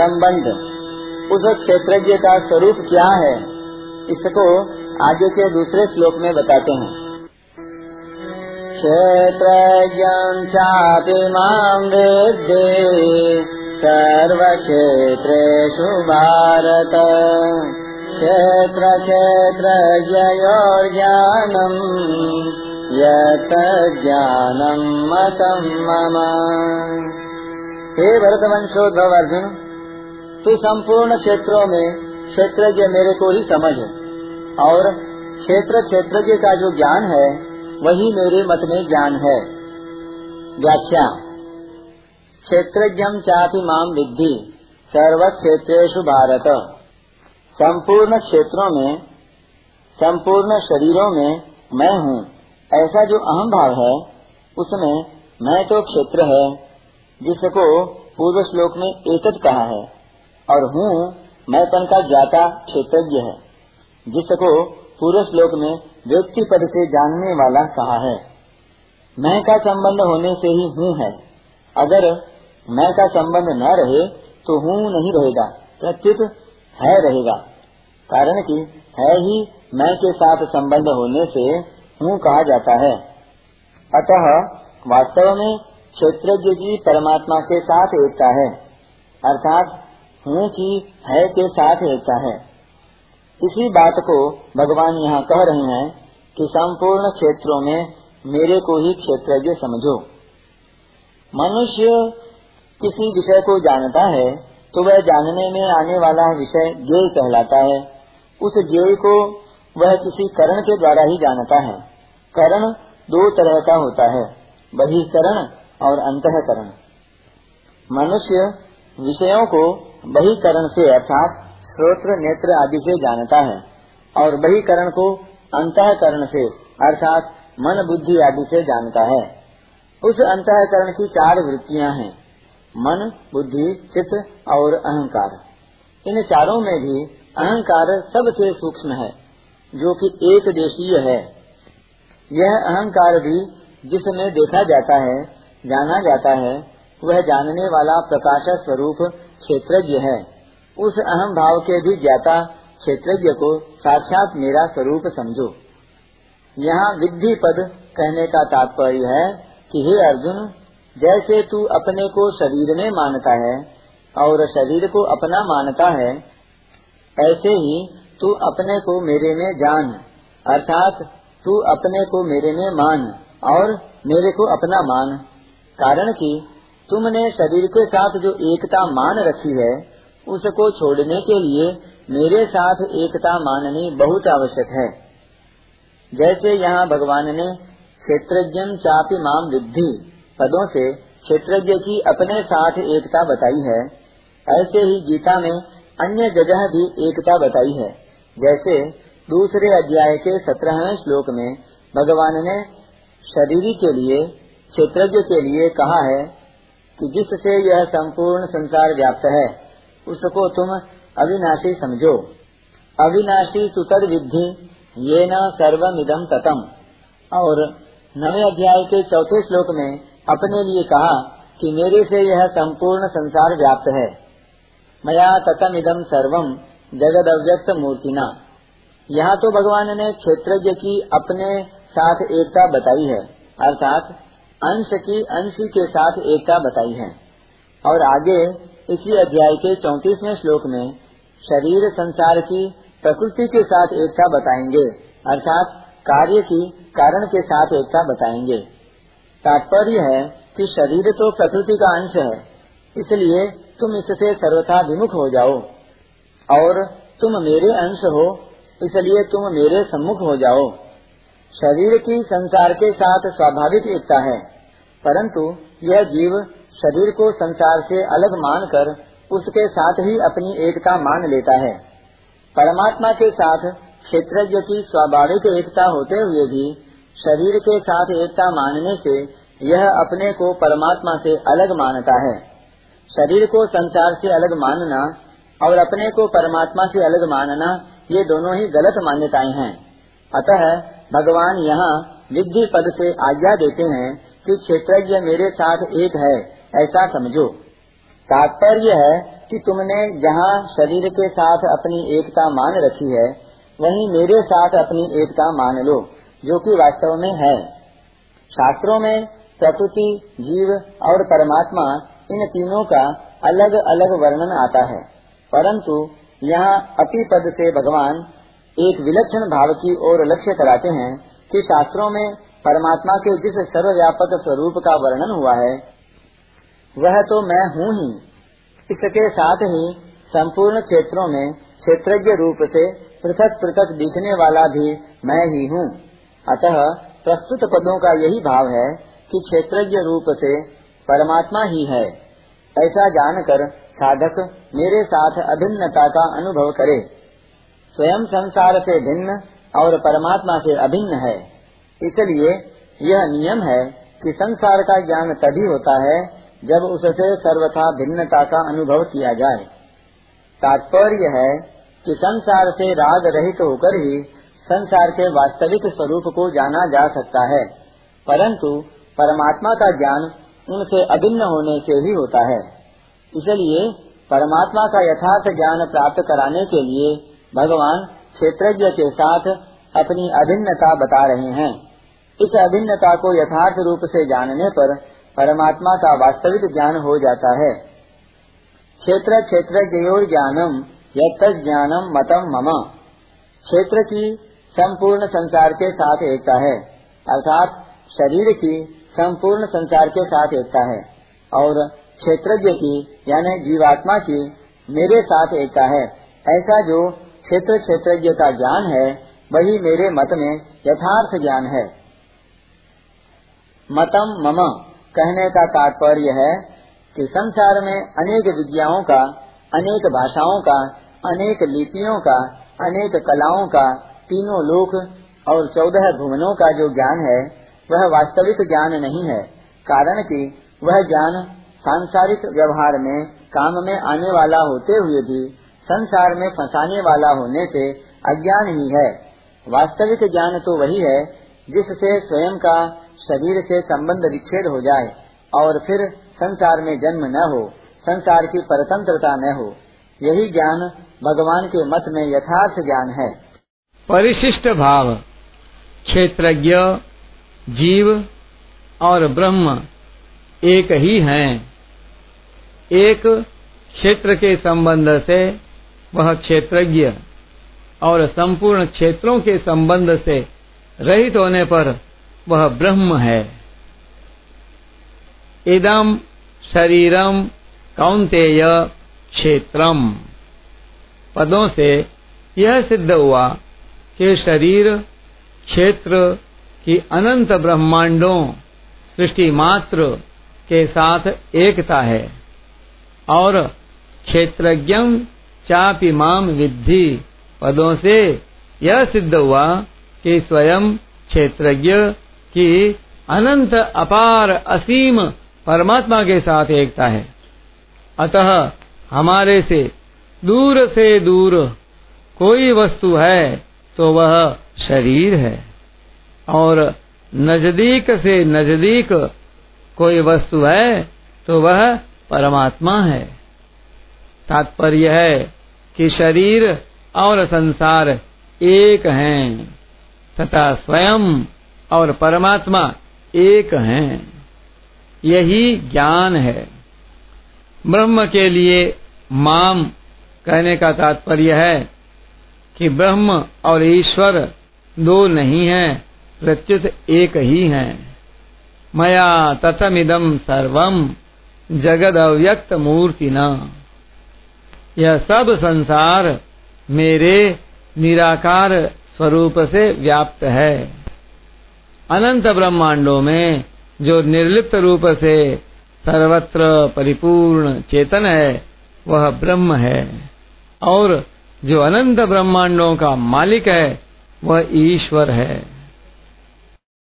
संबंध। उस क्षेत्रज्ञ का स्वरूप क्या है, इसको आगे के दूसरे श्लोक में बताते हैं। क्षेत्रज्ञ चापि माँ भारत क्षेत्र क्षेत्रज्ञयोर्ज्ञानम् यत ज्ञानम मतम मम। हे भरतवंशोद्भव अर्जुन तू संपूर्ण क्षेत्रों में क्षेत्रज्ञ मेरे को ही समझ और क्षेत्र क्षेत्रज्ञ का जो ज्ञान है, वही मेरे मत में ज्ञान है। व्याख्या। क्षेत्रज्ञ चापी माम विद्धि सर्व क्षेत्रेशु भारत। संपूर्ण क्षेत्रों में, संपूर्ण शरीरों में मैं हूँ। ऐसा जो अहम भाव है, उसमें मैं तो क्षेत्र है, जिसको पूर्व श्लोक में एकट कहा है। और हूँ मैंपन का ज्ञाता क्षेत्रज्ञ है, जिसको पूर्व श्लोक में व्यक्ति पद से जानने वाला कहा है। मैं का संबंध होने से ही हूँ है। अगर मैं का संबंध न रहे तो हूँ नहीं रहेगा, प्रत्युत है रहेगा। कारण कि है ही मैं के साथ संबंध होने से हूँ कहा जाता है। अतः वास्तव में क्षेत्रज्ञ की परमात्मा के साथ एकता है, अर्थात हूँ की है के साथ एकता है। इसी बात को भगवान यहाँ कह रहे हैं कि संपूर्ण क्षेत्रों में मेरे को ही क्षेत्रज्ञ समझो। मनुष्य किसी विषय को जानता है तो वह जानने में आने वाला विषय ज्ञेय कहलाता है। उस ज्ञेय को वह किसी करण के द्वारा ही जानता है। करण दो तरह का होता है, बहिकरण और अंतकरण। मनुष्य विषयों को बहिकरण से अर्थात श्रोत्र, नेत्र आदि से जानता है। और बहिकरण को अंतकरण से अर्थात मन बुद्धि आदि से जानता है। उस अंतकरण की चार वृत्तियाँ हैं, मन, बुद्धि, चित्त और अहंकार। इन चारों में भी अहंकार सबसे सूक्ष्म है, जो कि एक देशीय है। यह अहंकार भी जिसमें देखा जाता है, जाना जाता है, वह जानने वाला प्रकाश स्वरूप क्षेत्रज्ञ है। उस अहम भाव के भी ज्ञाता क्षेत्रज्ञ को साक्षात मेरा स्वरूप समझो। यहाँ विद्धि पद कहने का तात्पर्य है कि हे अर्जुन, जैसे तू अपने को शरीर में मानता है और शरीर को अपना मानता है, ऐसे ही तू अपने को मेरे में जान, अर्थात तू अपने को मेरे में मान और मेरे को अपना मान। कारण कि तुमने शरीर के साथ जो एकता मान रखी है, उसको छोड़ने के लिए मेरे साथ एकता माननी बहुत आवश्यक है। जैसे यहाँ भगवान ने क्षेत्रज्ञ चापी माम विद्धि पदों से क्षेत्रज्ञ की अपने साथ एकता बताई है, ऐसे ही गीता में अन्य जगह भी एकता बताई है। जैसे दूसरे अध्याय के सत्रहवें श्लोक में भगवान ने शरीर के लिए, क्षेत्रज्ञ के लिए कहा है कि जिससे यह संपूर्ण संसार व्याप्त है, उसको तुम अविनाशी समझो। अविनाशी सुतद विद्धि ये न सर्वमिदम ततम। और नवे अध्याय के चौथे श्लोक में अपने लिए कहा कि मेरे से यह संपूर्ण संसार व्याप्त है। मया ततम इदम सर्वम जगद अव्यक्त मूर्तिना। यहाँ तो भगवान ने क्षेत्रज्ञ की अपने साथ एकता बताई है, अर्थात अंश की अंश के साथ एकता बताई है। और आगे, इसी अध्याय के चौतीसवें श्लोक में शरीर संसार की प्रकृति के साथ एकता बताएँगे, अर्थात कार्य की कारण के साथ एकता बताएँगे। तात्पर्य है कि शरीर तो प्रकृति का अंश है, इसलिए तुम इससे सर्वथा विमुख हो जाओ। और तुम मेरे अंश हो, इसलिए तुम मेरे सम्मुख हो जाओ। शरीर की संसार के साथ स्वाभाविक एकता है, परंतु यह जीव शरीर को संसार से अलग मानकर उसके साथ ही अपनी एकता मान लेता है। परमात्मा के साथ क्षेत्रज्ञ की स्वाभाविक एकता होते हुए भी शरीर के साथ एकता मानने से यह अपने को परमात्मा से अलग मानता है। शरीर को संसार से अलग मानना और अपने को परमात्मा से अलग मानना, ये दोनों ही गलत मान्यताएँ हैं। अतः भगवान यहाँ विद्धि पद से आज्ञा देते हैं कि क्षेत्रज्ञ मेरे साथ एक है, ऐसा समझो। तात्पर्य है कि तुमने जहाँ शरीर के साथ अपनी एकता मान रखी है, वहीं मेरे साथ अपनी एकता मान लो, जो कि वास्तव में है। शास्त्रों में प्रकृति, जीव और परमात्मा, इन तीनों का अलग अलग वर्णन आता है। परंतु यहाँ अति पद से भगवान एक विलक्षण भाव की ओर लक्ष्य कराते हैं कि शास्त्रों में परमात्मा के जिस सर्वव्यापक स्वरूप का वर्णन हुआ है, वह तो मैं हूँ ही। इसके साथ ही संपूर्ण क्षेत्रों में क्षेत्रज्ञ रूप से पृथक पृथक दिखने वाला भी मैं ही हूँ। अतः प्रस्तुत पदों का यही भाव है कि क्षेत्रज्ञ रूप से परमात्मा ही है। ऐसा जानकर साधक मेरे साथ अभिन्नता का अनुभव करे। स्वयं संसार से भिन्न और परमात्मा से अभिन्न है। इसलिए यह नियम है कि संसार का ज्ञान तभी होता है जब उससे सर्वथा भिन्नता का अनुभव किया जाए। तात्पर्य है कि संसार से राग रहित होकर ही संसार के वास्तविक स्वरूप को जाना जा सकता है, परंतु परमात्मा का ज्ञान उनसे अभिन्न होने से ही होता है। इसलिए परमात्मा का यथार्थ ज्ञान प्राप्त कराने के लिए भगवान क्षेत्रज्ञ के साथ अपनी अभिन्नता बता रहे हैं। इस अभिन्नता को यथार्थ रूप से जानने पर परमात्मा का वास्तविक ज्ञान हो जाता है। क्षेत्र क्षेत्र ज्ञानम ज्ञानम मतम मम। क्षेत्र की संपूर्ण संसार के साथ एकता है, अर्थात शरीर की संपूर्ण संसार के साथ एकता है, और क्षेत्रज्ञ की, यानी जीवात्मा की, मेरे साथ एकता है। ऐसा जो क्षेत्र क्षेत्रज्ञ का ज्ञान है, वही मेरे मत में यथार्थ ज्ञान है। मतम मम, कहने का तात्पर्य है कि संसार में अनेक विद्याओं का, अनेक भाषाओं का, अनेक लिपियों का, अनेक कलाओं का, तीनों लोक और चौदह भुवनों का जो ज्ञान है, वह वास्तविक ज्ञान नहीं है, कारण कि वह ज्ञान सांसारिक व्यवहार में काम में आने वाला होते हुए भी संसार में फंसाने वाला होने से अज्ञान ही है। वास्तविक ज्ञान तो वही है, जिससे स्वयं का शरीर से संबंध विच्छेद हो जाए और फिर संसार में जन्म न हो, संसार की परतंत्रता न हो। यही ज्ञान भगवान के मत में यथार्थ ज्ञान है। परिशिष्ट भाव, क्षेत्रज्ञ, जीव और ब्रह्म एक ही हैं। एक क्षेत्र के संबंध से वह क्षेत्रज्ञ और संपूर्ण क्षेत्रों के संबंध से रहित होने पर वह ब्रह्म है। इदम शरीरम कौंतेय क्षेत्रम। पदों से यह सिद्ध हुआ के शरीर क्षेत्र की अनंत ब्रह्मांडों सृष्टि मात्र के साथ एकता है और क्षेत्रज्ञ चापि माम विद्धि। पदों से यह सिद्ध हुआ कि स्वयं क्षेत्रज्ञ की अनंत अपार असीम परमात्मा के साथ एकता है। अतः हमारे से दूर से दूर कोई वस्तु है तो वह शरीर है। और नज़दीक से नज़दीक कोई वस्तु है तो वह परमात्मा है। तात्पर्य है कि शरीर और संसार एक हैं, तथा स्वयं और परमात्मा एक हैं। यही ज्ञान है। ब्रह्म के लिए माम कहने का तात्पर्य है कि ब्रह्म और ईश्वर दो नहीं हैं, प्रत्युत एक ही हैं। मया तथमिदम सर्वम जगद अव्यक्त मूर्ति न यह सब संसार मेरे निराकार स्वरूप से व्याप्त है। अनंत ब्रह्मांडों में जो निर्लिप्त रूप से सर्वत्र परिपूर्ण चेतन है, वह ब्रह्म है। और जो अनंत ब्रह्मांडों का मालिक है, वह ईश्वर है।